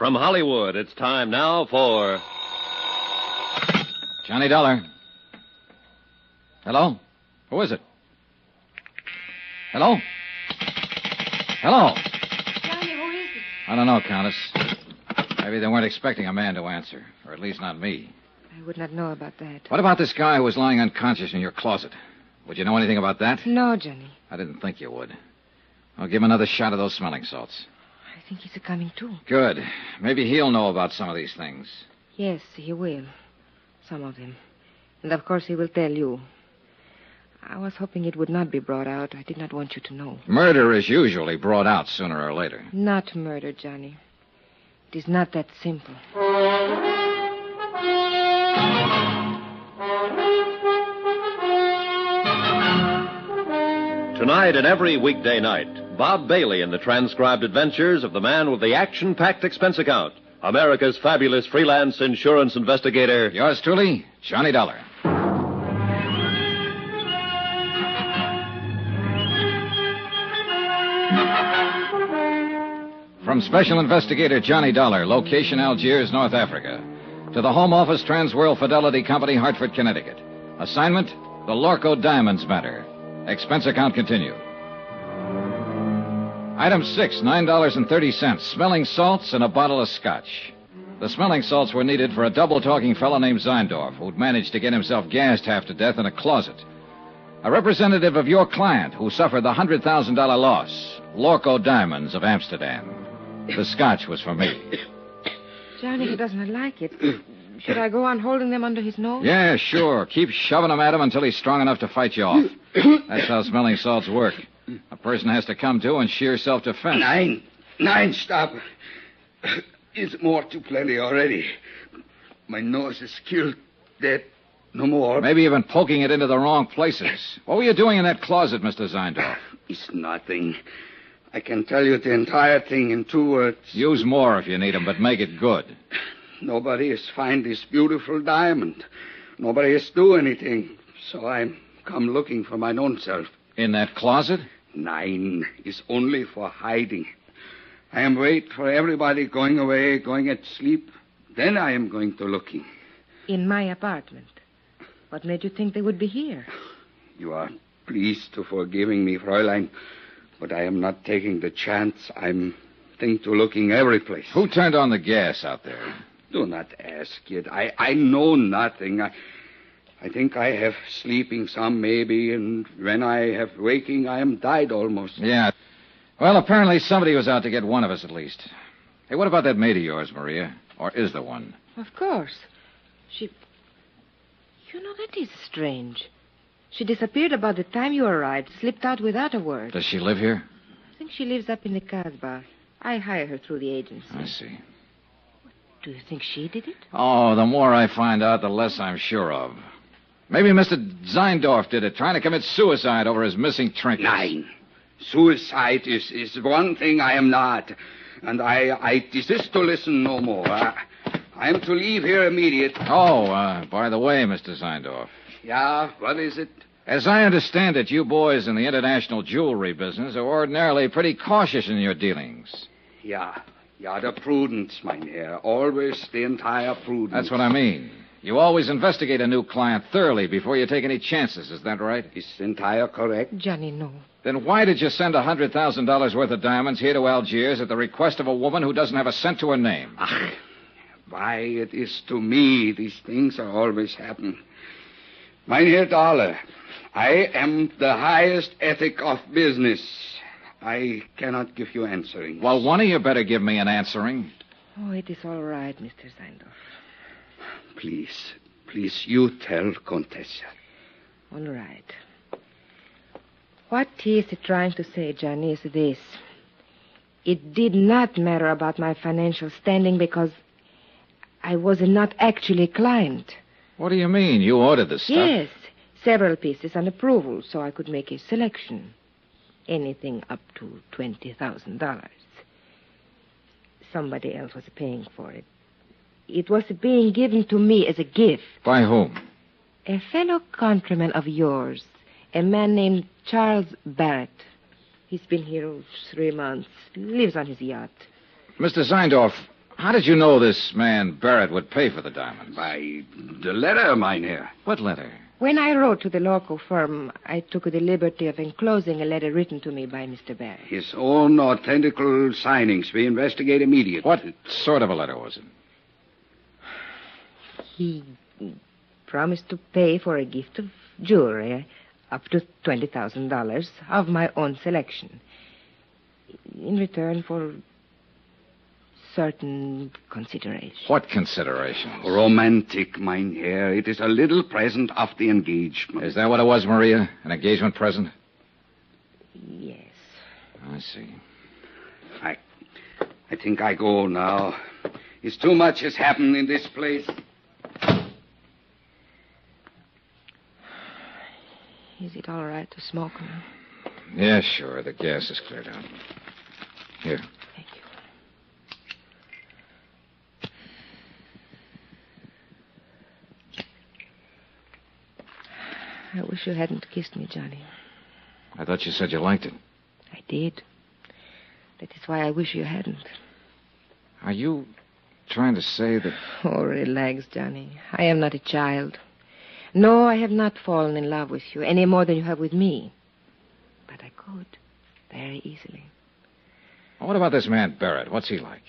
From Hollywood, it's time now for. Johnny Dollar. Hello? Who is it? Hello? Hello? Johnny, who is it? I don't know, Countess. Maybe they weren't expecting a man to answer, or at least not me. I would not know about that. What about this guy who was lying unconscious in your closet? Would you know anything about that? No, Johnny. I didn't think you would. I'll give him another shot of those smelling salts. I think he's coming too. Good. Maybe he'll know about some of these things. Yes, he will. Some of them. And of course he will tell you. I was hoping it would not be brought out. I did not want you to know. Murder is usually brought out sooner or later. Not murder, Johnny. It is not that simple. Tonight and every weekday night, Bob Bailey in the transcribed adventures of the man with the action packed expense account, America's fabulous freelance insurance investigator. Yours truly, Johnny Dollar. From Special Investigator Johnny Dollar, location Algiers, North Africa, to the Home Office Transworld Fidelity Company, Hartford, Connecticut. Assignment The Lorco Diamonds Matter. Expense account continued. Item six, $9.30. Smelling salts and a bottle of scotch. The smelling salts were needed for a double talking fellow named Zeindorf, who'd managed to get himself gassed half to death in a closet. A representative of your client who suffered the $100,000 loss, Lorco Diamonds of Amsterdam. The scotch was for me. Johnny, he does not like it. Should I go on holding them under his nose? Yeah, sure. Keep shoving them at him until he's strong enough to fight you off. That's how smelling salts work. A person has to come to in sheer self-defense. Nein. Nein, stop. It's more too plenty already. My nose is killed. Dead. No more. Maybe you've been poking it into the wrong places. What were you doing in that closet, Mr. Zeindorf? It's nothing. I can tell you the entire thing in two words. Use more if you need 'em, but make it good. Nobody has found this beautiful diamond. Nobody has do anything. So I'm come looking for my own self. In that closet? Nein is only for hiding. I am wait for everybody going away, going at sleep. Then I am going to looking. In my apartment. What made you think they would be here? You are pleased to forgiving me, Fräulein, but I am not taking the chance. I'm think to looking every place. Who turned on the gas out there? Do not ask it. I, I know nothing. I, I think I have sleeping some, maybe, and when I have waking, I am died almost. Yeah. Well, apparently somebody was out to get one of us at least. Hey, what about that maid of yours, Maria? Or is there one? Of course. She. You know, that is strange. She disappeared about the time you arrived, slipped out without a word. Does she live here? I think she lives up in the Casbah. I hire her through the agency. I see. Do you think she did it? Oh, the more I find out, the less I'm sure of. Maybe Mr. Zeindorf did it, trying to commit suicide over his missing trinkets. Nein. Suicide is, is one thing I am not. And I, I desist to listen no more. I, I am to leave here immediate. Oh, uh, by the way, Mr. Zeindorf. Yeah, what is it? As I understand it, you boys in the international jewelry business are ordinarily pretty cautious in your dealings. Yeah, yeah, the prudence, mein Herr. Always the entire prudence. That's what I mean. You always investigate a new client thoroughly before you take any chances, is that right? Is entire correct? Johnny, no. Then why did you send a $100,000 worth of diamonds here to Algiers at the request of a woman who doesn't have a cent to her name? Ach, why it is to me these things are always happen. Mynheer Dollar, I am the highest ethic of business. I cannot give you answering. Well, one of you better give me an answering. Oh, it is all right, Mr. Zeindorf. Please, please, you tell Contessa. All right. What he is trying to say, Johnny, is this. It did not matter about my financial standing because I was not actually a client. What do you mean? You ordered the stuff? Yes, several pieces on approval, so I could make a selection. Anything up to $20,000. Somebody else was paying for it. It was being given to me as a gift. By whom? A fellow countryman of yours, a man named Charles Barrett. He's been here three months, lives on his yacht. Mr. Zeindorf, How did you know this man Barrett would pay for the diamonds? By the letter, Mynheer. What letter? When I wrote to the local firm, I took the liberty of enclosing a letter written to me by Mr. Barrett. His own authentical signings. We investigate immediately. What sort of a letter was it? He promised to pay for a gift of jewelry up to $20,000 of my own selection in return for certain considerations. What considerations? Romantic, Mynheer. It is a little present of the engagement. Is that what it was, Maria? An engagement present? Yes. I see. I, I think I go now. It's too much has happened in this place. Is it all right to smoke now? Yeah, sure. The gas is cleared out. Here. Thank you. I wish you hadn't kissed me, Johnny. I thought you said you liked it. I did. That is why I wish you hadn't. Are you trying to say that. Oh, relax, Johnny. I am not a child. No, I have not fallen in love with you any more than you have with me. But I could, very easily. What about this man Barrett? What's he like?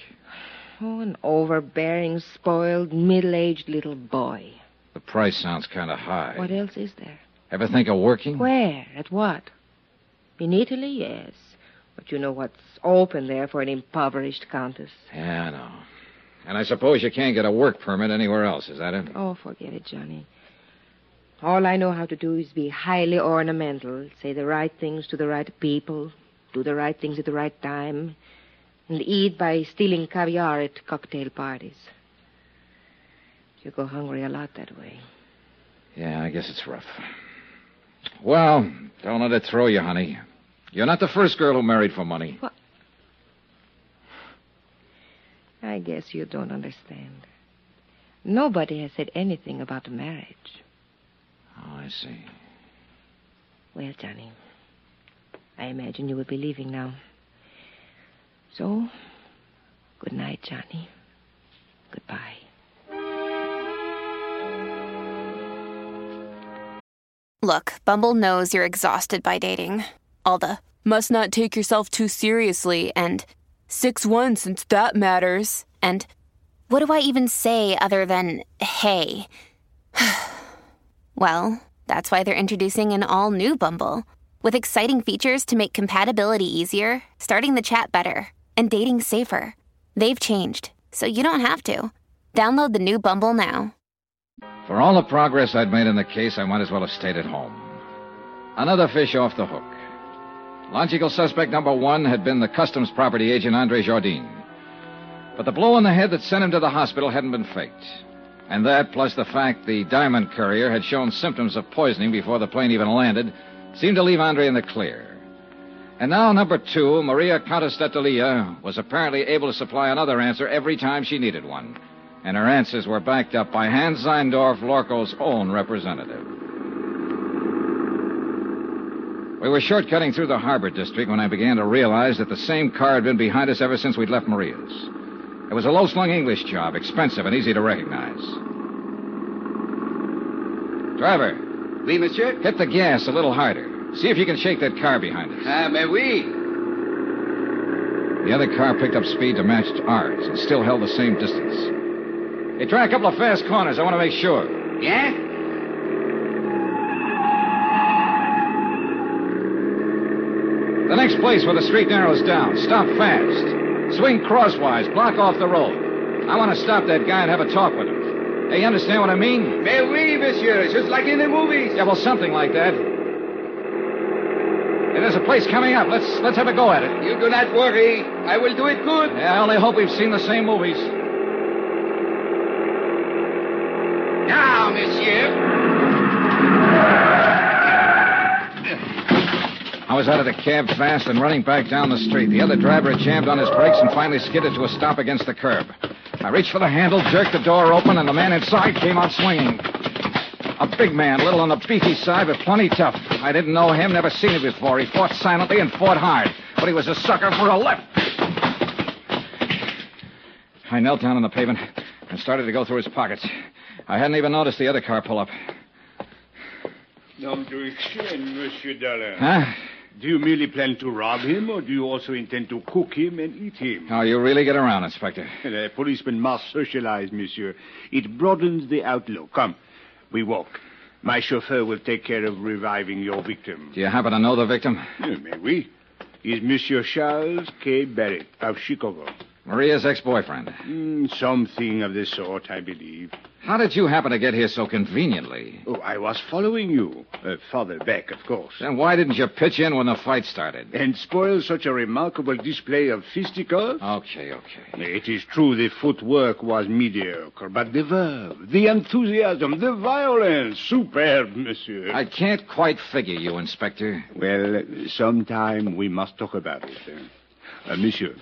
Oh, an overbearing, spoiled, middle aged little boy. The price sounds kind of high. What else is there? Ever think of working? Where? At what? In Italy, yes. But you know what's open there for an impoverished countess. Yeah, I know. And I suppose you can't get a work permit anywhere else, is that it? Oh, forget it, Johnny. All I know how to do is be highly ornamental, say the right things to the right people, do the right things at the right time, and eat by stealing caviar at cocktail parties. You go hungry a lot that way. Yeah, I guess it's rough. Well, don't let it throw you, honey. You're not the first girl who married for money. What? I guess you don't understand. Nobody has said anything about marriage. Oh, I see. Well, Johnny, I imagine you will be leaving now. So, good night, Johnny. Goodbye. Look, Bumble knows you're exhausted by dating. All the must not take yourself too seriously and 6 1 since that matters. And what do I even say other than hey? well, that's why they're introducing an all new Bumble with exciting features to make compatibility easier, starting the chat better, and dating safer. They've changed, so you don't have to. Download the new Bumble now. For all the progress I'd made in the case, I might as well have stayed at home. Another fish off the hook. Logical suspect number one had been the customs property agent Andre Jardine. But the blow on the head that sent him to the hospital hadn't been faked. And that, plus the fact the diamond courier had shown symptoms of poisoning before the plane even landed, seemed to leave Andre in the clear. And now, number two, Maria Countess d'Atalia, was apparently able to supply another answer every time she needed one. And her answers were backed up by Hans Zeindorf, Lorco's own representative. We were shortcutting through the harbor district when I began to realize that the same car had been behind us ever since we'd left Maria's. It was a low slung English job, expensive and easy to recognize. Driver, Oui, monsieur? hit the gas a little harder. See if you can shake that car behind us. Ah, mais oui. The other car picked up speed to match ours and still held the same distance. Hey, try a couple of fast corners. I want to make sure. Yeah? The next place where the street narrows down. Stop fast. Swing crosswise. Block off the road. I want to stop that guy and have a talk with him. Hey, you understand what I mean? Mais oui, monsieur. It's just like in the movies. Yeah, well, something like that. Hey, there's a place coming up. Let's let's have a go at it. You do not worry. I will do it good. Yeah, I only hope we've seen the same movies. Now, monsieur. I was out of the cab fast and running back down the street. The other driver had jammed on his brakes and finally skidded to a stop against the curb. I reached for the handle, jerked the door open, and the man inside came out swinging. A big man, a little on the beefy side, but plenty tough. I didn't know him, never seen him before. He fought silently and fought hard, but he was a sucker for a left. I knelt down on the pavement and started to go through his pockets. I hadn't even noticed the other car pull up. Nom de chien, Monsieur Dollar. Huh? Do you merely plan to rob him, or do you also intend to cook him and eat him? Oh, you really get around, Inspector. A policeman must socialize, monsieur. It broadens the outlook. Come, we walk. My chauffeur will take care of reviving your victim. Do you happen to know the victim? Yeah, may we? He's Monsieur Charles K. Barrett of Chicago. Maria's ex-boyfriend. Mm, something of the sort, I believe. How did you happen to get here so conveniently? Oh, I was following you. Uh, farther back, of course. Then why didn't you pitch in when the fight started? And spoil such a remarkable display of fisticuffs? Okay, okay. It is true the footwork was mediocre, but the verve, the enthusiasm, the violence, superb, monsieur. I can't quite figure you, Inspector. Well, sometime we must talk about it. Uh, uh, monsieur,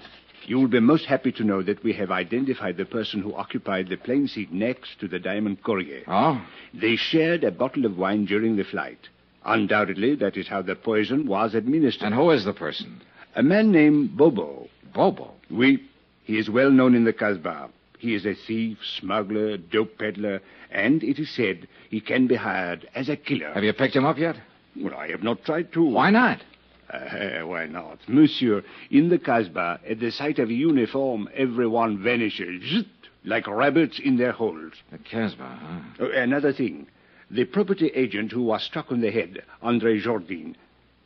you will be most happy to know that we have identified the person who occupied the plane seat next to the Diamond Courier. Oh? They shared a bottle of wine during the flight. Undoubtedly, that is how the poison was administered. And who is the person? A man named Bobo. Bobo. Oui, he is well known in the Casbah. He is a thief, smuggler, dope peddler, and it is said he can be hired as a killer. Have you picked him up yet? Well, I have not tried to. Why not? Uh, why not? Monsieur, in the Casbah, at the sight of a uniform, everyone vanishes. Like rabbits in their holes. The Casbah, huh? Uh, another thing. The property agent who was struck on the head, Andre Jordin,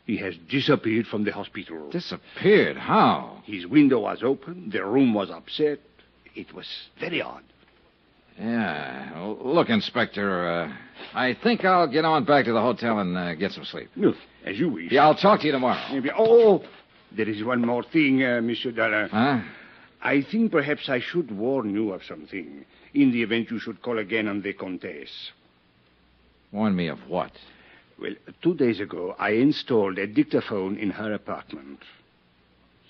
he has disappeared from the hospital. Disappeared? How? His window was open. The room was upset. It was very odd. Yeah. Well, look, Inspector, uh, I think I'll get on back to the hotel and uh, get some sleep. No, as you wish. Yeah, I'll talk to you tomorrow. Maybe. Oh, there is one more thing, uh, Monsieur Dollar. Huh? I think perhaps I should warn you of something in the event you should call again on the Comtesse. Warn me of what? Well, two days ago, I installed a dictaphone in her apartment.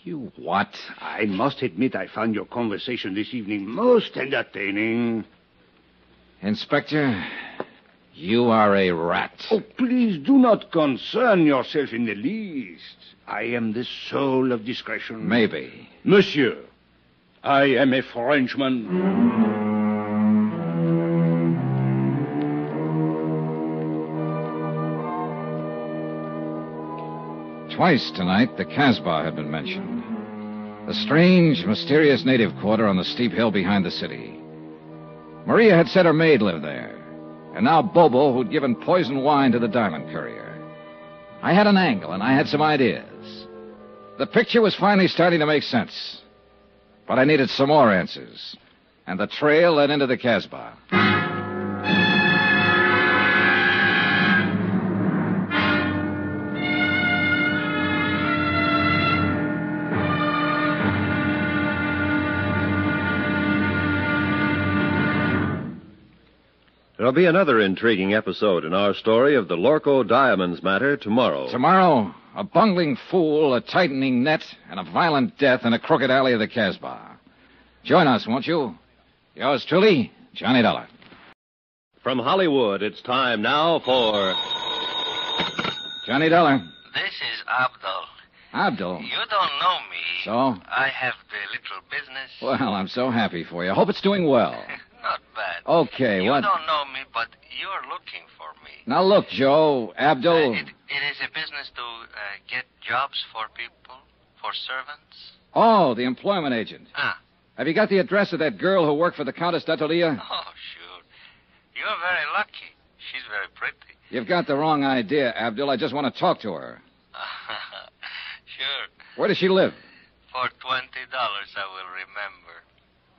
You what? I must admit I found your conversation this evening most entertaining. Inspector, you are a rat. Oh, please do not concern yourself in the least. I am the soul of discretion. Maybe. Monsieur, I am a Frenchman. Twice tonight, the Casbah had been mentioned. The strange, mysterious native quarter on the steep hill behind the city. Maria had said her maid lived there. And now Bobo, who'd given poison wine to the diamond courier. I had an angle, and I had some ideas. The picture was finally starting to make sense. But I needed some more answers. And the trail led into the Casbah. There'll be another intriguing episode in our story of the Lorco Diamonds matter tomorrow. Tomorrow, a bungling fool, a tightening net, and a violent death in a crooked alley of the Casbah. Join us, won't you? Yours truly, Johnny Dollar. From Hollywood, it's time now for. Johnny Dollar. This is Abdul. Abdul. You don't know me. So? I have the little business. Well, I'm so happy for you. Hope it's doing well. Not bad. Okay, you what? You don't know me, but you're looking for me. Now look, Joe, Abdul. Uh, it, it is a business to uh, get jobs for people, for servants. Oh, the employment agent. Ah. Have you got the address of that girl who worked for the Countess d'Atolia? Oh, sure. You're very lucky. She's very pretty. You've got the wrong idea, Abdul. I just want to talk to her. sure. Where does she live? For twenty dollars, I will remember.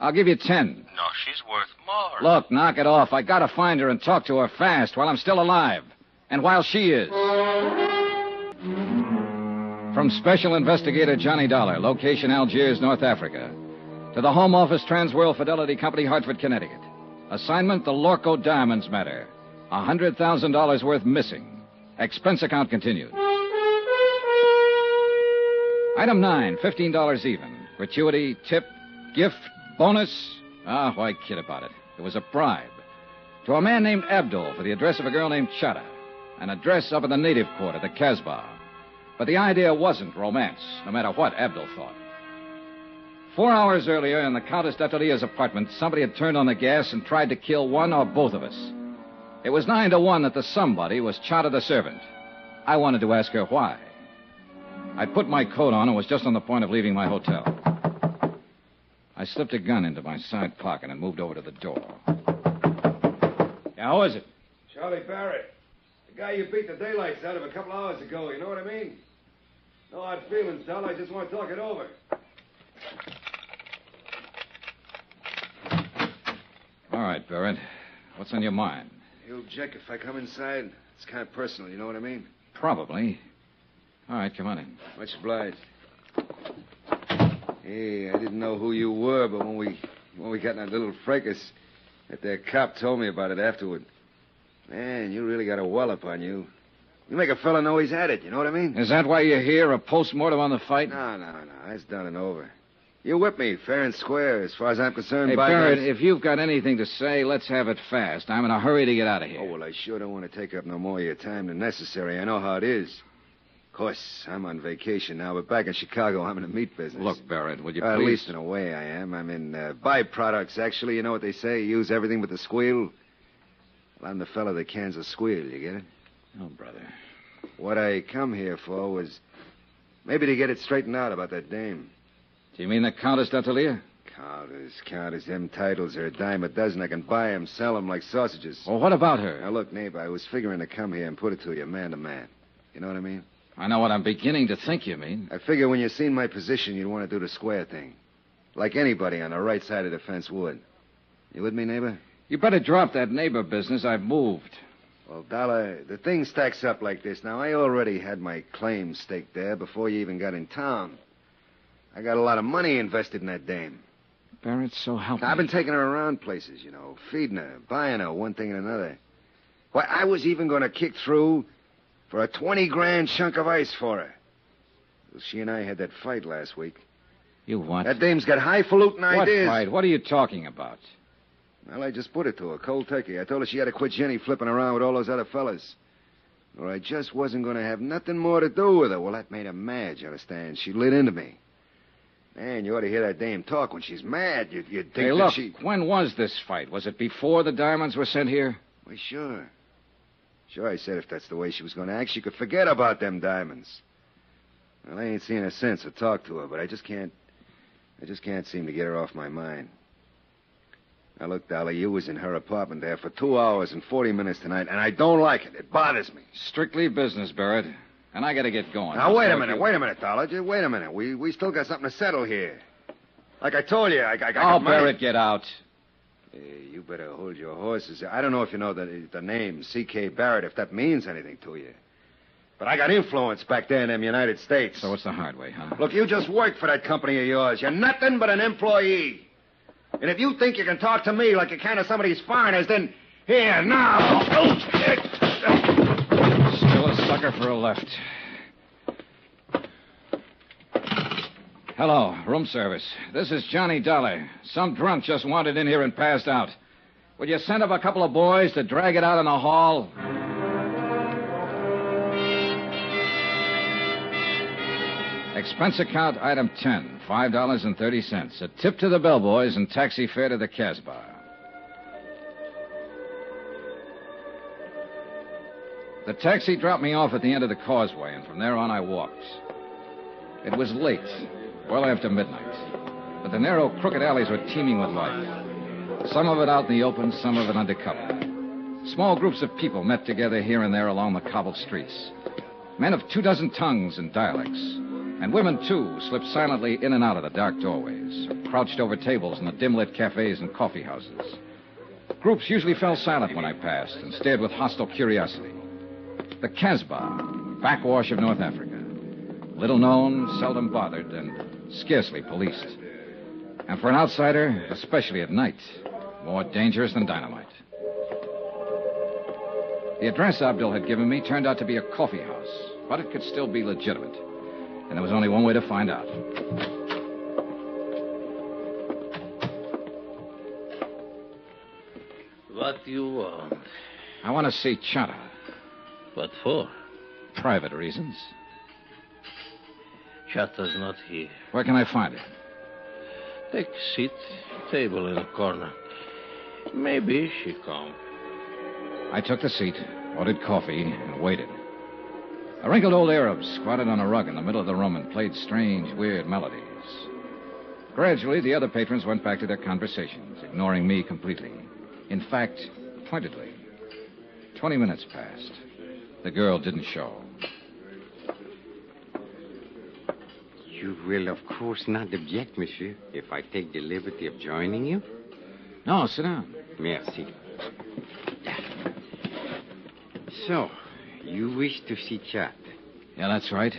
I'll give you ten. No, she's worth more. Look, knock it off. I gotta find her and talk to her fast while I'm still alive. And while she is. From Special Investigator Johnny Dollar, location Algiers, North Africa. To the Home Office Transworld Fidelity Company, Hartford, Connecticut. Assignment the Lorco Diamonds matter. A $100,000 worth missing. Expense account continued. Item nine, $15 even. Gratuity, tip, gift, bonus. Ah, why kid about it? It was a bribe. To a man named Abdul for the address of a girl named Chata. An address up in the native quarter, the Casbah. But the idea wasn't romance, no matter what Abdul thought. Four hours earlier, in the Countess d'Atalia's apartment, somebody had turned on the gas and tried to kill one or both of us. It was nine to one that the somebody was Chata the servant. I wanted to ask her why. I put my coat on and was just on the point of leaving my hotel. I slipped a gun into my side pocket and moved over to the door. Yeah, who is it? Charlie Barrett. The guy you beat the daylights out of a couple hours ago, you know what I mean? No hard feelings, Dal. I just want to talk it over. All right, Barrett. What's on your mind? You'll object if I come inside? It's kind of personal, you know what I mean? Probably. All right, come on in. Much obliged. Hey, I didn't know who you were, but when we when we got in that little fracas, that there cop told me about it afterward. Man, you really got a wallop on you. You make a fella know he's had it, you know what I mean? Is that why you're here? A post-mortem on the fight? No, no, no. That's done and over. You whip me, fair and square, as far as I'm concerned. Hey, Barrett, if you've got anything to say, let's have it fast. I'm in a hurry to get out of here. Oh, well, I sure don't want to take up no more of your time than necessary. I know how it is. Of course, I'm on vacation now, but back in Chicago, I'm in the meat business. Look, Barrett, will you Well, please... At least in a way, I am. I'm in uh, byproducts, actually. You know what they say? Use everything but the squeal. Well, I'm the fellow that cans a squeal, you get it? Oh, brother. What I come here for was maybe to get it straightened out about that dame. Do you mean the Countess d'Atalia? Counters, counters, them titles are a dime a dozen. I can buy 'em, sell 'em like sausages. Well, what about her? Now, look, neighbor, I was figuring to come here and put it to you man to man. You know what I mean? I know what I'm beginning to think you mean. I figure when you seen my position, you'd want to do the square thing. Like anybody on the right side of the fence would. You with me, neighbor? You better drop that neighbor business. I've moved. Well, Dollar, the thing stacks up like this. Now, I already had my claim staked there before you even got in town. I got a lot of money invested in that dame. Barrett, so help me. I've been taking her around places, you know, feeding her, buying her, one thing and another. Why, I was even going to kick through for a 20 grand chunk of ice for her. Well, she and I had that fight last week. You what? That dame's got highfalutin what ideas. fight? What are you talking about? Well, I just put it to her, cold turkey. I told her she had to quit Jenny flipping around with all those other fellas. Or I just wasn't going to have nothing more to do with her. Well, that made her mad, you understand? She lit into me. Man, you ought to hear that dame talk when she's mad. You'd, you'd think Hey, look, she... when was this fight? Was it before the diamonds were sent here? Why, sure. Sure, I said if that's the way she was going to act, she could forget about them diamonds. Well, I ain't seen her since or talked to her, but I just can't... I just can't seem to get her off my mind. Now, look, Dolly, you was in her apartment there for two hours and 40 minutes tonight, and I don't like it. It bothers me. Strictly business, Barrett. And I gotta get going. Now, wait a minute, you- wait a minute, Dolly. Just wait a minute. We, we still got something to settle here. Like I told you, I, I, I oh, got Oh, money. Barrett, get out. Hey, you better hold your horses. I don't know if you know the, the name C.K. Barrett, if that means anything to you. But I got influence back there in them United States. So it's the hard way, huh? Look, you just work for that company of yours. You're nothing but an employee. And if you think you can talk to me like you can to some of these foreigners, then here, now. Still a sucker for a left. Hello, room service. This is Johnny Dollar. Some drunk just wandered in here and passed out. Would you send up a couple of boys to drag it out in the hall? Expense account item 10, $5.30. A tip to the bellboys and taxi fare to the Casbah. The taxi dropped me off at the end of the causeway, and from there on I walked. It was late, well after midnight, but the narrow, crooked alleys were teeming with life. Some of it out in the open, some of it undercover. Small groups of people met together here and there along the cobbled streets. Men of two dozen tongues and dialects. And women, too, slipped silently in and out of the dark doorways, crouched over tables in the dim lit cafes and coffee houses. Groups usually fell silent when I passed and stared with hostile curiosity. The Casbah, backwash of North Africa. Little known, seldom bothered, and scarcely policed. And for an outsider, especially at night, more dangerous than dynamite. The address Abdul had given me turned out to be a coffee house, but it could still be legitimate. And there was only one way to find out. What do you want? I want to see Chata. What for? Private reasons. Chata's not here. Where can I find her? Take a seat. Table in the corner. Maybe she come. I took the seat, ordered coffee, and waited. A wrinkled old Arab squatted on a rug in the middle of the room and played strange, weird melodies. Gradually, the other patrons went back to their conversations, ignoring me completely. In fact, pointedly. Twenty minutes passed. The girl didn't show. You will, of course, not object, monsieur, if I take the liberty of joining you? No, sit down. Merci. So, you wish to see Chat? Yeah, that's right.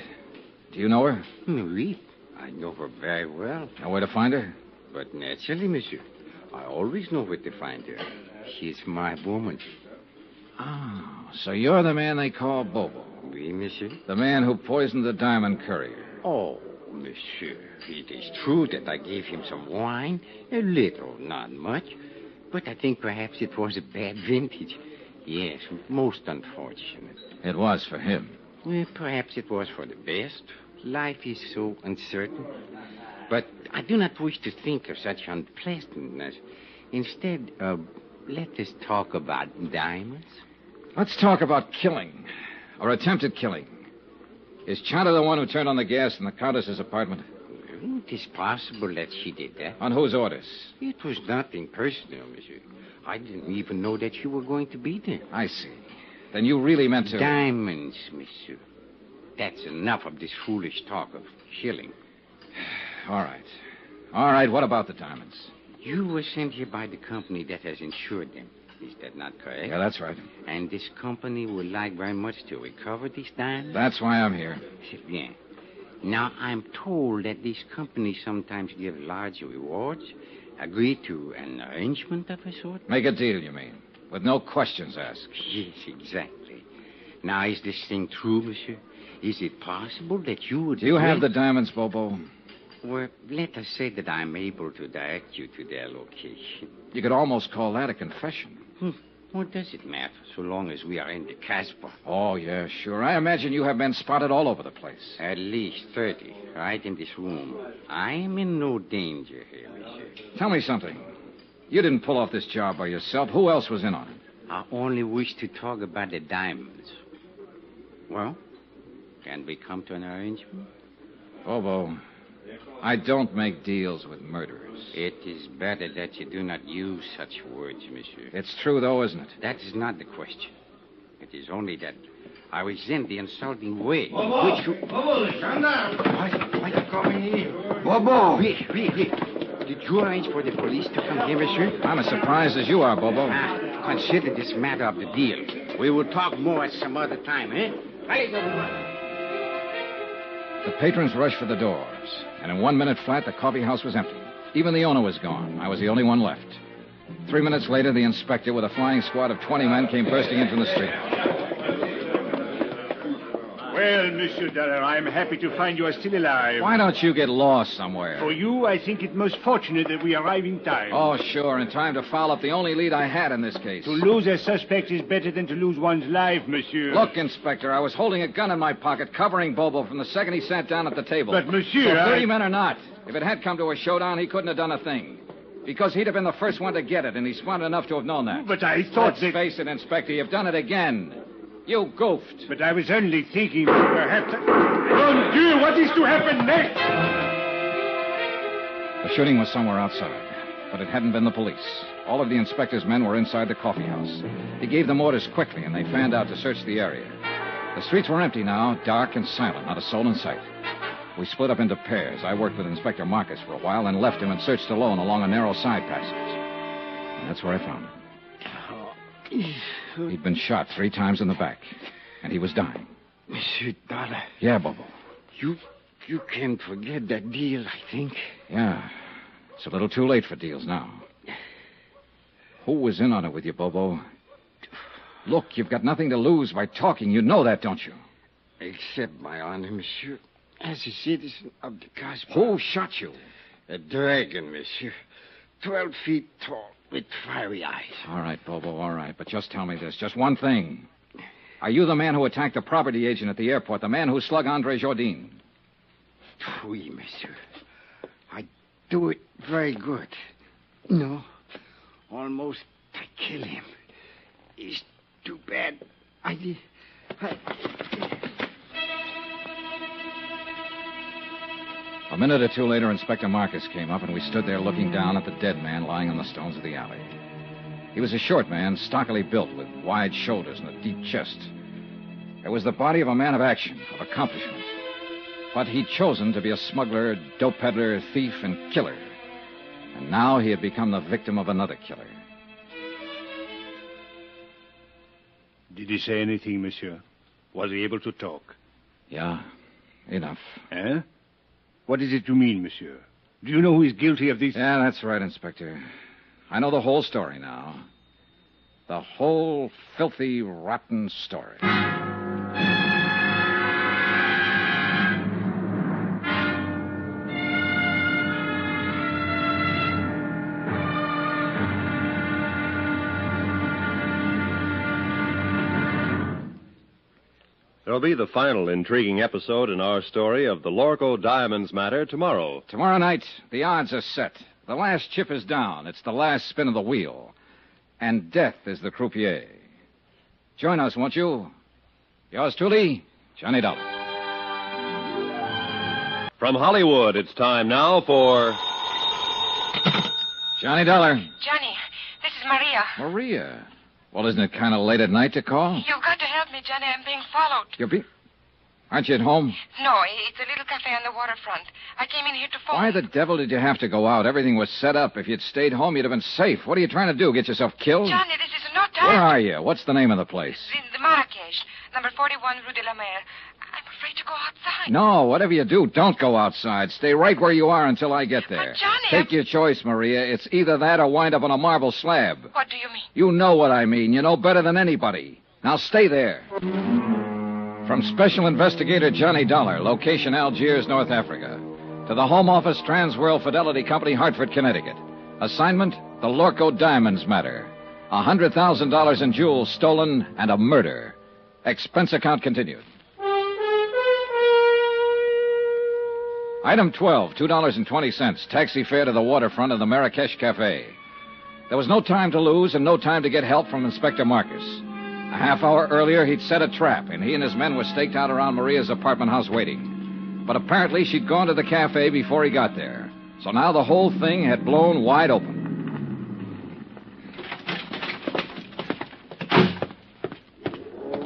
Do you know her? Hmm, oui, I know her very well. Know where to find her? But naturally, monsieur. I always know where to find her. She's my woman. Oh, so you're the man they call Bobo. Oui, monsieur. The man who poisoned the diamond courier. Oh, monsieur, it is true that I gave him some wine. A little, not much. But I think perhaps it was a bad vintage. Yes, most unfortunate. It was for him. Well, perhaps it was for the best. Life is so uncertain. But I do not wish to think of such unpleasantness. Instead, uh, let us talk about diamonds. Let's talk about killing. Or attempted killing. Is Chata the one who turned on the gas in the Countess's apartment? It is possible that she did that. On whose orders? It was nothing personal, monsieur. I didn't even know that you were going to be there. I see. Then you really meant to. Diamonds, monsieur. That's enough of this foolish talk of killing. All right. All right, what about the diamonds? You were sent here by the company that has insured them. Is that not correct? Yeah, that's right. And this company would like very much to recover these diamonds? That's why I'm here. C'est bien. Now, I'm told that these companies sometimes give large rewards. Agree to an arrangement of a sort? Make a deal, you mean? With no questions asked. Yes, exactly. Now, is this thing true, monsieur? Is it possible that you would... Do you have the diamonds, Bobo? Well, let us say that I'm able to direct you to their location. You could almost call that a confession. Hmm. What does it matter, so long as we are in the Casbah? Oh, yeah, sure. I imagine you have been spotted all over the place. At least 30, right in this room. I am in no danger here, monsieur. Tell me something. You didn't pull off this job by yourself. Who else was in on it? I only wish to talk about the diamonds. Well, can we come to an arrangement? Bobo, I don't make deals with murderers. It is better that you do not use such words, monsieur. It's true, though, isn't it? That is not the question. It is only that I resent the insulting way in Bobo! which you... Bobo, calm down. Why, why you coming here? Bobo! Wait, wait, wait. Did you arrange for the police to come here, monsieur? I'm as surprised as you are, Bobo. Ah, consider this matter of the deal. We will talk more at some other time, eh? Allez, go. The patrons rushed for the doors, and in one minute flat, the coffee house was empty. Even the owner was gone. I was the only one left. Three minutes later, the inspector, with a flying squad of 20 men, came bursting in from the street. Well, Monsieur Dollar, I'm happy to find you are still alive. Why don't you get lost somewhere? For you, I think it most fortunate that we arrive in time. Oh, sure, in time to foul up the only lead I had in this case. To lose a suspect is better than to lose one's life, Monsieur. Look, Inspector, I was holding a gun in my pocket, covering Bobo from the second he sat down at the table. But, Monsieur, So 30 I- men or not, if it had come to a showdown, he couldn't have done a thing. Because he'd have been the first one to get it, and he's smart enough to have known that. But I thought Let's that... face it, Inspector, you've done it again. You goofed. But I was only thinking that perhaps... Mon Dieu, what is to happen next? The shooting was somewhere outside, but it hadn't been the police. All of the inspector's men were inside the coffee house. He gave them orders quickly, and they fanned out to search the area. The streets were empty now, dark and silent, not a soul in sight. We split up into pairs. I worked with Inspector Marcus for a while, then left him and searched alone along a narrow side passage. And that's where I found him. He'd been shot three times in the back, and he was dying. Monsieur Dollar, Yeah, Bobo. you you can forget that deal, I think. Yeah. It's a little too late for deals now. Who was in on it with you, Bobo? Look, you've got nothing to lose by talking. You know that, don't you? Except my honor, monsieur, as a citizen of the Casbah. Who shot you? A dragon, monsieur. Twelve feet tall, with fiery eyes. All right, Bobo, all right. But just tell me this. Just one thing. Are you the man who attacked the property agent at the airport, the man who slugged Andre Jourdain? Oui, monsieur. I do it very good. No, almost I kill him. It's too bad. I, I A minute or two later, Inspector Marcus came up, and we stood there looking down at the dead man lying on the stones of the alley. He was a short man, stockily built, with wide shoulders and a deep chest. It was the body of a man of action, of accomplishment. But he'd chosen to be a smuggler, dope peddler, thief, and killer. And now he had become the victim of another killer. Did he say anything, monsieur? Was he able to talk? Yeah, enough. Eh? What is it you mean, monsieur? Do you know who is guilty of this? Yeah, that's right, Inspector. I know the whole story now. The whole filthy, rotten story. There'll be the final intriguing episode in our story of the Lorco Diamonds matter tomorrow. Tomorrow night, the odds are set. The last chip is down. It's the last spin of the wheel. And death is the croupier. Join us, won't you? Yours truly, Johnny Dollar. From Hollywood, it's time now for. Johnny Dollar. Johnny, this is Maria. Maria. Well, isn't it kind of late at night to call? You've got to help me, Johnny. I'm being followed. You're be... Aren't you at home? No, it's a little cafe on the waterfront. I came in here to phone. Why the devil did you have to go out? Everything was set up. If you'd stayed home, you'd have been safe. What are you trying to do? Get yourself killed? Johnny, this is no time. Where are you? What's the name of the place? In the Marrakesh, number 41 Rue de la Mer. I'm afraid to go outside. No, whatever you do, don't go outside. Stay right where you are until I get there. But, Johnny, Take your choice, Maria. It's either that or wind up on a marble slab. What do you mean? You know what I mean. You know better than anybody. Now stay there. From Special Investigator Johnny Dollar, location Algiers, North Africa, to the Home Office Transworld Fidelity Company, Hartford, Connecticut. Assignment The Lorco Diamonds Matter. A $100,000 in jewels stolen and a murder. Expense account continued. Item 12, $2.20. Taxi fare to the waterfront of the Marrakesh Cafe. There was no time to lose and no time to get help from Inspector Marcus. A half hour earlier, he'd set a trap, and he and his men were staked out around Maria's apartment house waiting. But apparently, she'd gone to the cafe before he got there. So now the whole thing had blown wide open.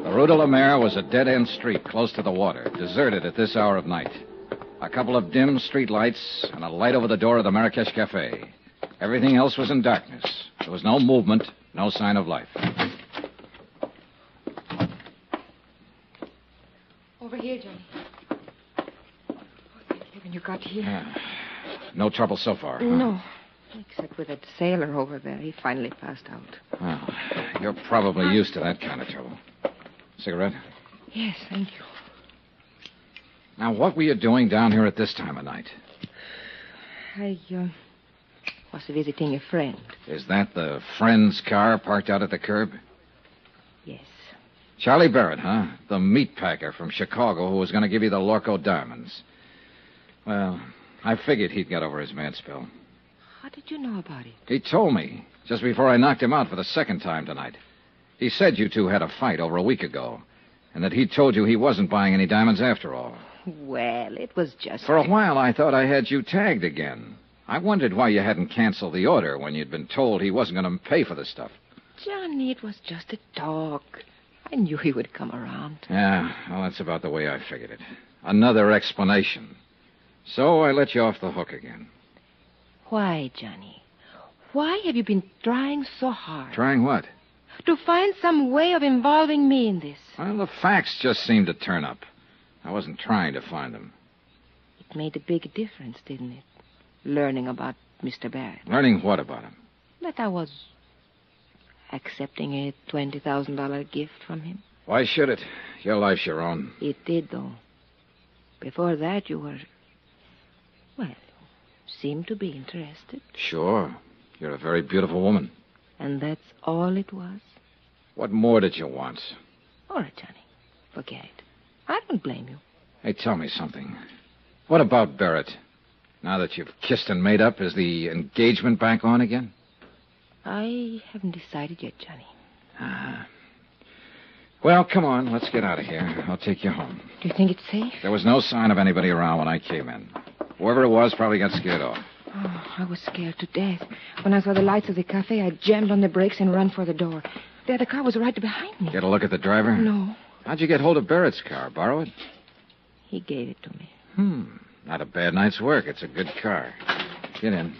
The Rue de la Mer was a dead end street close to the water, deserted at this hour of night. A couple of dim street lights and a light over the door of the Marrakesh Cafe. Everything else was in darkness. There was no movement, no sign of life. Over here, Johnny. Oh, thank heaven you got here. Yeah. No trouble so far. huh? No. Except with that sailor over there. He finally passed out. Well, you're probably used to that kind of trouble. Cigarette? Yes, thank you. Now, what were you doing down here at this time of night? I uh, was visiting a friend. Is that the friend's car parked out at the curb? Charlie Barrett, huh? The meat packer from Chicago who was going to give you the Lorco diamonds. Well, I figured he'd got over his mad spell. How did you know about it? He told me just before I knocked him out for the second time tonight. He said you two had a fight over a week ago, and that he told you he wasn't buying any diamonds after all. Well, it was just. For a while, I thought I had you tagged again. I wondered why you hadn't canceled the order when you'd been told he wasn't going to pay for the stuff. Johnny, it was just a talk. I knew he would come around. Yeah, well, that's about the way I figured it. Another explanation. So I let you off the hook again. Why, Johnny? Why have you been trying so hard? Trying what? To find some way of involving me in this. Well, the facts just seemed to turn up. I wasn't trying to find them. It made a big difference, didn't it? Learning about Mr. Barrett. Learning what about him? That I was accepting a $20,000 gift from him. Why should it? Your life's your own. It did, though. Before that, you were. Well, seemed to be interested. Sure. You're a very beautiful woman. And that's all it was? What more did you want? All right, Johnny. Forget it. I don't blame you. Hey, tell me something. What about Barrett? Now that you've kissed and made up, is the engagement back on again? I haven't decided yet, Johnny. Ah. Well, come on. Let's get out of here. I'll take you home. Do you think it's safe? There was no sign of anybody around when I came in. Whoever it was probably got scared off. Oh, I was scared to death. When I saw the lights of the cafe, I jammed on the brakes and ran for the door. There, the car was right behind me. Get a look at the driver? No, How'd you get hold of Barrett's car? Borrow it? he gave it to me. Hmm. Not a bad night's work. It's a good car. Get in.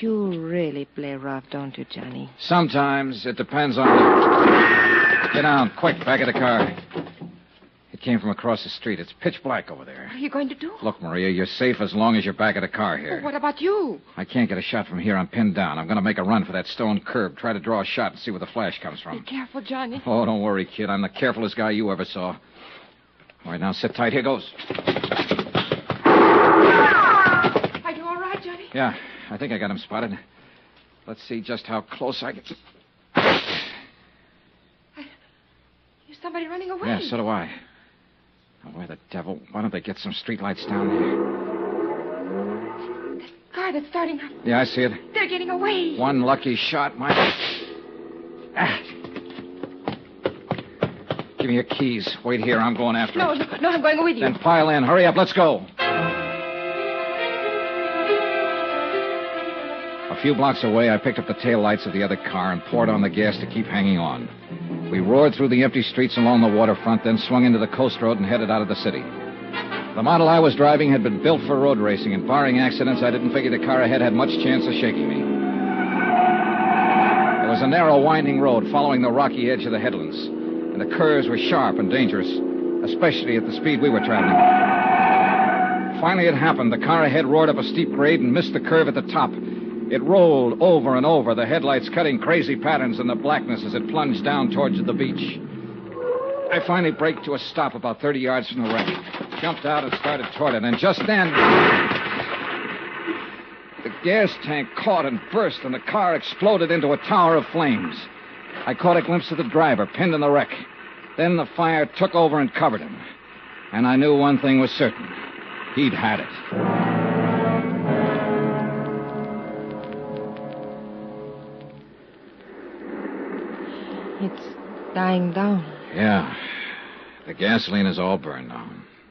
You really play rough, don't you, Johnny? Sometimes it depends on the. Get down, quick, back of the car. It came from across the street. It's pitch black over there. What are you going to do? Look, Maria, you're safe as long as you're back of the car here. What about you? I can't get a shot from here. I'm pinned down. I'm going to make a run for that stone curb. Try to draw a shot and see where the flash comes from. Be careful, Johnny. Oh, don't worry, kid. I'm the carefulest guy you ever saw. All right, now sit tight. Here goes. Are you all right, Johnny? Yeah, I think I got him spotted. Let's see just how close I get. There's somebody running away. Yeah, so do I. Now, where the devil? Why don't they get some streetlights down there? This car that's starting up. Yeah, I see it. They're getting away. One lucky shot might. Ah. Give me your keys. Wait here. I'm going after No, him. no, no, I'm going with you. Then pile in. Hurry up. Let's go. Few blocks away, I picked up the tail lights of the other car and poured on the gas to keep hanging on. We roared through the empty streets along the waterfront, then swung into the coast road and headed out of the city. The model I was driving had been built for road racing, and barring accidents, I didn't figure the car ahead had much chance of shaking me. It was a narrow, winding road following the rocky edge of the headlands, and the curves were sharp and dangerous, especially at the speed we were traveling. Finally, it happened. The car ahead roared up a steep grade and missed the curve at the top. It rolled over and over, the headlights cutting crazy patterns in the blackness as it plunged down towards the beach. I finally braked to a stop about 30 yards from the wreck. Jumped out and started toward it, and just then. The gas tank caught and burst, and the car exploded into a tower of flames. I caught a glimpse of the driver pinned in the wreck. Then the fire took over and covered him. And I knew one thing was certain he'd had it. It's dying down. Yeah. The gasoline is all burned now.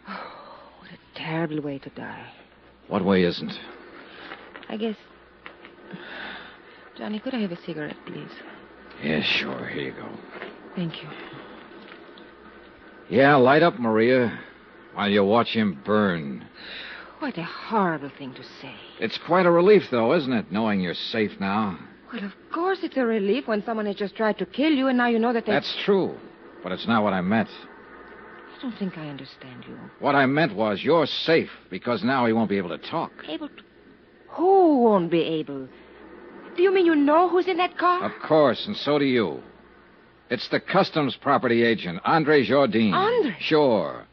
Oh, what a terrible way to die. What way isn't? I guess. Johnny, could I have a cigarette, please? Yeah, sure. Here you go. Thank you. Yeah, light up, Maria, while you watch him burn. What a horrible thing to say. It's quite a relief, though, isn't it, knowing you're safe now? Well, of course it's a relief when someone has just tried to kill you and now you know that they. That's true. But it's not what I meant. I don't think I understand you. What I meant was you're safe because now he won't be able to talk. Able to. Who won't be able? Do you mean you know who's in that car? Of course, and so do you. It's the customs property agent, Andre Jardine. Andre? Sure.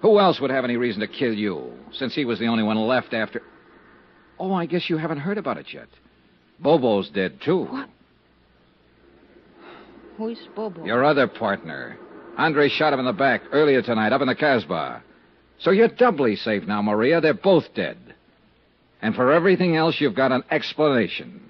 Who else would have any reason to kill you, since he was the only one left after. Oh, I guess you haven't heard about it yet. Bobo's dead, too. What? Who is Bobo? Your other partner. Andre shot him in the back earlier tonight up in the Casbah. So you're doubly safe now, Maria. They're both dead. And for everything else, you've got an explanation.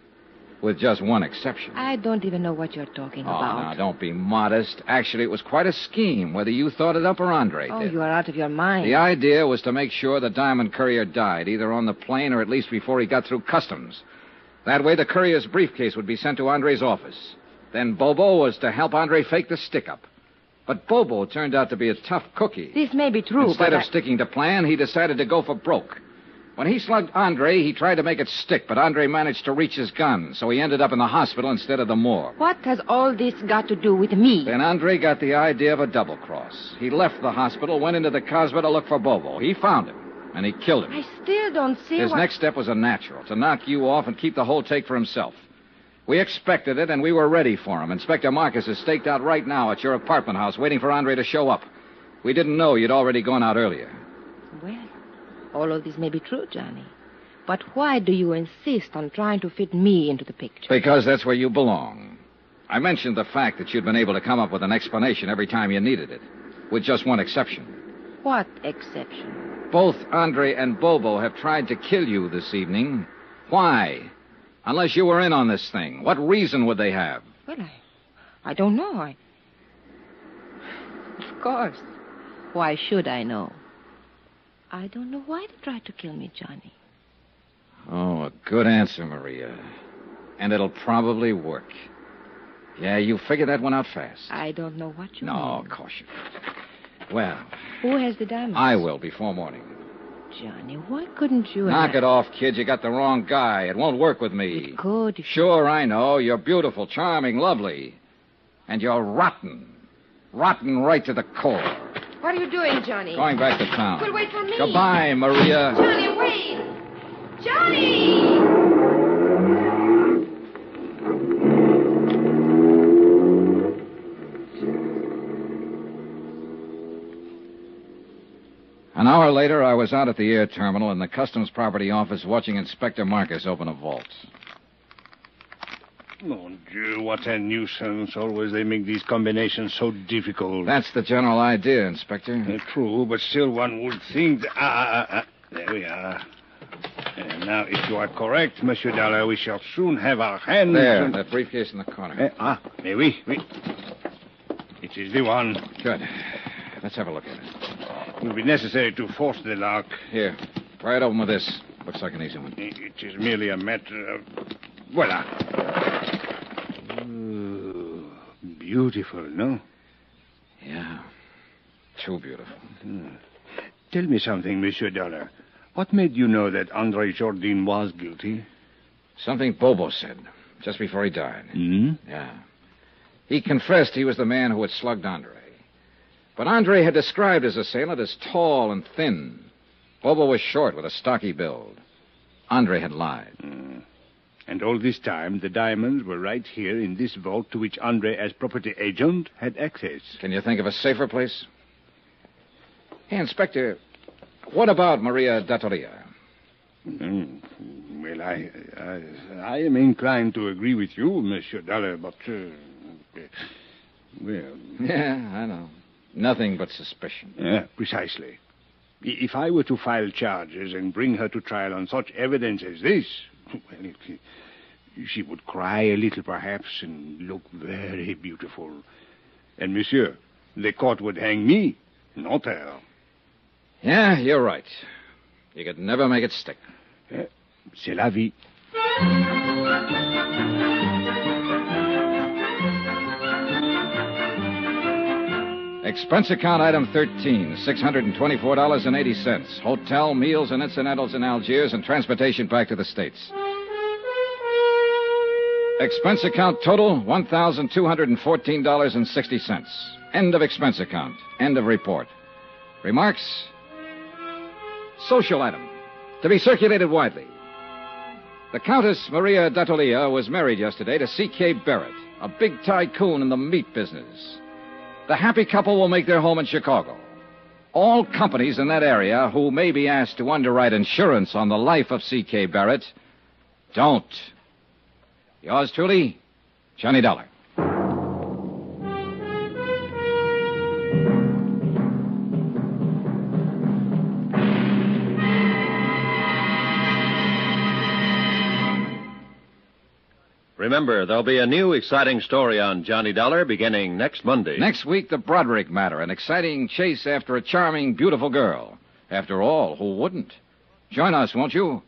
With just one exception. I don't even know what you're talking Oh, about. now, don't be modest. Actually, it was quite a scheme, whether you thought it up or Andre Oh, did. you are out of your mind. The idea was to make sure the diamond courier died, either on the plane or at least before he got through customs. That way, the courier's briefcase would be sent to Andre's office. Then Bobo was to help Andre fake the stick up. But Bobo turned out to be a tough cookie. This may be true, Instead but of I- sticking to plan, he decided to go for broke. When he slugged Andre, he tried to make it stick, but Andre managed to reach his gun, so he ended up in the hospital instead of the morgue. What has all this got to do with me? Then Andre got the idea of a double cross. He left the hospital, went into the Casbah to look for Bobo. He found him, and he killed him. I still don't see His next step was a natural to knock you off and keep the whole take for himself. We expected it, and we were ready for him. Inspector Marcus is staked out right now at your apartment house, waiting for Andre to show up. We didn't know you'd already gone out earlier. Well, all of this may be true, Johnny. But why do you insist on trying to fit me into the picture? Because that's where you belong. I mentioned the fact that you'd been able to come up with an explanation every time you needed it, with just one exception. What exception? Both Andre and Bobo have tried to kill you this evening. Why? Unless you were in on this thing. What reason would they have? Well, I, I don't know. I. Of course. Why should I know? I don't know why they tried to kill me, Johnny. Oh, a good answer, Maria. And it'll probably work. Yeah, you figured that one out fast. I don't know what you No, mean. of course you Well, Who has the diamonds? I will before morning. Johnny, why couldn't you? Knock it off, kid. You got the wrong guy. It won't work with me. It could. Sure, I know. You're beautiful, charming, lovely. And you're rotten. Rotten right to the core. What are you doing, Johnny? Going back to town. Well, wait for me. Goodbye, Maria. Johnny, wait! Johnny! Hour later, I was out at the air terminal in the Customs Property Office watching Inspector Marcus open a vault. Mon Dieu, what a nuisance. Always they make these combinations so difficult. That's the general idea, Inspector. Uh, true, but still one would think. That... Ah, ah, ah, there we are. And now, if you are correct, Monsieur Dollar, we shall soon have our hands. There, on- that briefcase in the corner. Eh, ah, mais oui, oui. It is the one. Good. Let's have a look at it. It will be necessary to force the lock. Here, pry it open with this. Looks like an easy one. It is merely a matter of. Voila. Ooh, beautiful, no? Yeah. Too beautiful. Tell me something, Monsieur Dollar. What made you know that Andre Jardine was guilty? Something Bobo said just before he died. Hmm? Yeah. He confessed he was the man who had slugged Andre. But Andre had described his assailant as tall and thin. Bobo was short with a stocky build. Andre had lied. And all this time, the diamonds were right here in this vault to which Andre, as property agent, had access. Can you think of a safer place? Hey, Inspector, what about Maria d'Atalia? Hmm. Well, I, I, I am inclined to agree with you, Monsieur Dollar, but, uh, well, Yeah, I know. Nothing but suspicion. yeah, precisely. If I were to file charges and bring her to trial on such evidence as this, well, it, she would cry a little, perhaps, and look very beautiful. And, Monsieur, the court would hang me, not her. Yeah, you're right. You could never make it stick. Eh, c'est la vie. Expense account item 13, $624.80. Hotel, meals, and incidentals in Algiers, and transportation back to the States. Expense account total, $1,214.60. End of expense account. End of report. Remarks? Social item. To be circulated widely. The Countess Maria d'Atalia was married yesterday to C.K. Barrett, a big tycoon in the meat business. The happy couple will make their home in Chicago. All companies in that area who may be asked to underwrite insurance on the life of C.K. Barrett don't. Yours truly, Johnny Dollar. Remember, there'll be a new exciting story on Johnny Dollar beginning next Monday. Next week, the Broderick matter, an exciting chase after a charming, beautiful girl. After all, who wouldn't? Join us, won't you?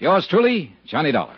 Yours truly, Johnny Dollar.